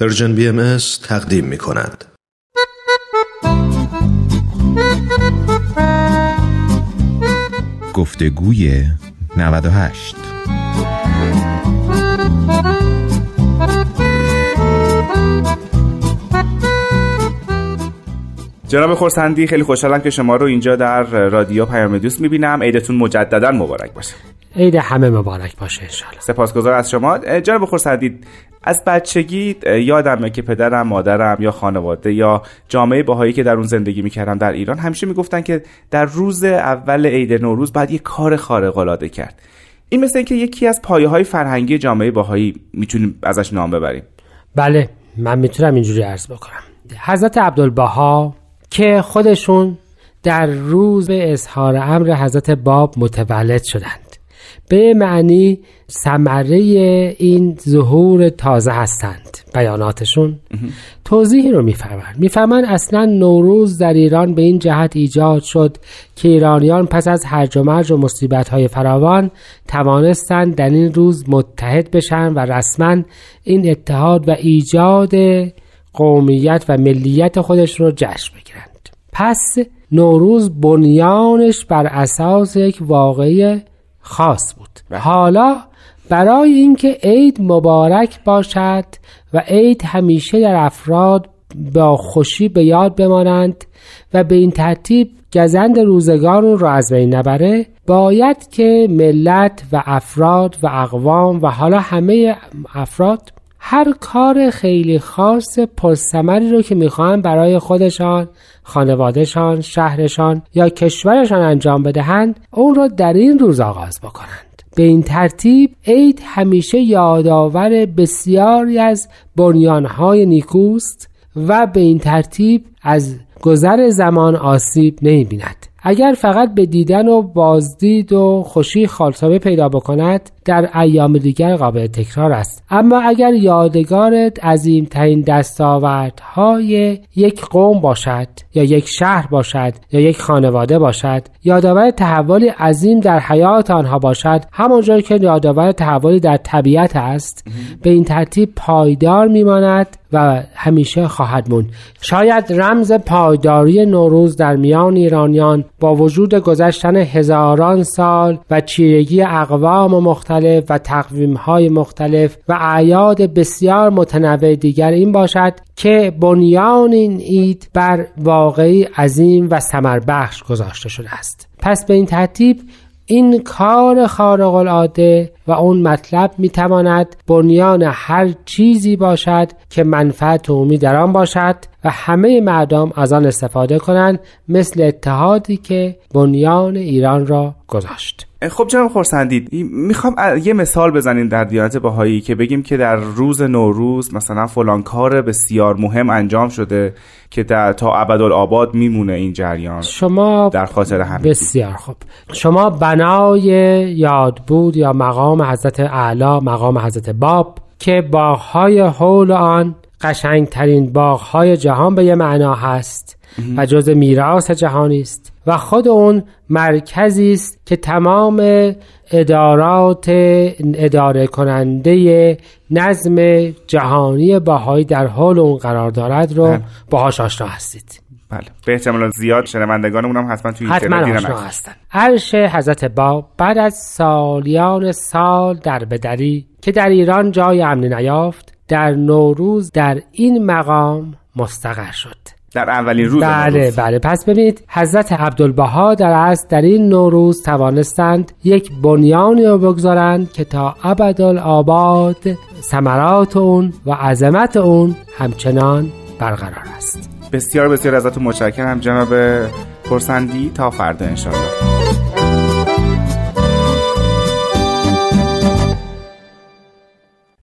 پرژن بی ام تقدیم می کند. گفتگوی 98 جناب خورسندی خیلی خوشحالم که شما رو اینجا در رادیو پیام دوست می‌بینم. عیدتون مجددا مبارک باشه. عید همه مبارک باشه انشالله سپاسگزار از شما. جناب خورسندی از بچگی یادمه که پدرم مادرم یا خانواده یا جامعه باهایی که در اون زندگی می‌کردم در ایران همیشه می‌گفتن که در روز اول عید نوروز باید یه کار خارق العاده کرد. این مثل اینکه یکی از پایه های فرهنگی جامعه باهایی می‌تونیم ازش نام ببریم. بله من می‌تونم اینجوری عرض بکنم. حضرت عبدالبها که خودشون در روز اظهار امر حضرت باب متولد شدند به معنی ثمره این ظهور تازه هستند. بیاناتشون توضیحی رو میفرمند میفرمند اصلا نوروز در ایران به این جهت ایجاد شد که ایرانیان پس از هرج و مرج و مصیبت های فراوان توانستند در این روز متحد بشن و رسما این اتحاد و ایجاد قومیت و ملیت خودش رو جشن بگیرند. پس نوروز بنیانش بر اساس یک واقعی خاص بود بله. حالا برای اینکه عید مبارک باشد و عید همیشه در افراد با خوشی به یاد بمانند و به این ترتیب گزند روزگار را از بین نبره باید که ملت و افراد و اقوام و حالا همه افراد هر کار خیلی خاص پرثمری رو که می‌خوان برای خودشان خانوادهشان شهرشان یا کشورشان انجام بدهند اون را در این روز آغاز بکنند به این ترتیب عید همیشه یادآور بسیاری از بنیانهای نیکوست و به این ترتیب از گذر زمان آسیب نمی بیند. اگر فقط به دیدن و بازدید و خوشی خالصابه پیدا بکند در ایام دیگر قابل تکرار است. اما اگر یادگارت عظیمترین دستاوردهای یک قوم باشد یا یک شهر باشد یا یک خانواده باشد یادآور تحولی عظیم در حیات آنها باشد همانجا که یادآور تحولی در طبیعت است به این ترتیب پایدار میماند و همیشه خواهد موند. شاید رمز پایداری نوروز در میان ایرانیان با وجود گذشتن هزاران سال و چیرگی اقوام مختلف و تقویم های مختلف و اعیاد بسیار متنوع دیگر این باشد که بنیان این اید بر واقعی عظیم و بخش گذاشته شده است. پس به این ترتیب این کار خارق العاده و اون مطلب می‌تواند بنیان هر چیزی باشد که منفعت عمومی در آن باشد و همه مردم از آن استفاده کنند مثل اتحادی که بنیان ایران را گذاشت. خب جناب خورسندید می‌خوام یه مثال بزنین در دیانت باهایی که بگیم که در روز نوروز مثلا فلان کار بسیار مهم انجام شده که در تا ابدالآباد میمونه این جریان شما در خاطر همین. بسیار خب شما بنای یاد بود یا مقام حضرت اعلی مقام حضرت باب که باغهای حول آن قشنگترین باغهای جهان به یه معنا هست و جز میراث جهانی است. و خود اون مرکزی است که تمام ادارات اداره کننده نظم جهانی باهایی در حال اون قرار دارد رو بله. باهاش آشنا هستید. بله. به احتمال زیاد شنوندگانمون هم حتما توی حتما آشنا هستن. عرش حضرت با بعد از سالیان سال در بدری که در ایران جای امنی نیافت در نوروز در این مقام مستقر شد. در اولین روز بله نوروز. بله. پس ببینید حضرت عبدالبها در از در این نوروز توانستند یک بنیانی رو بگذارند که تا ابدالآباد ثمرات اون و عظمت اون همچنان برقرار است. بسیار بسیار ازتون متشکرم جناب پرسندی تا فردا انشاءالله.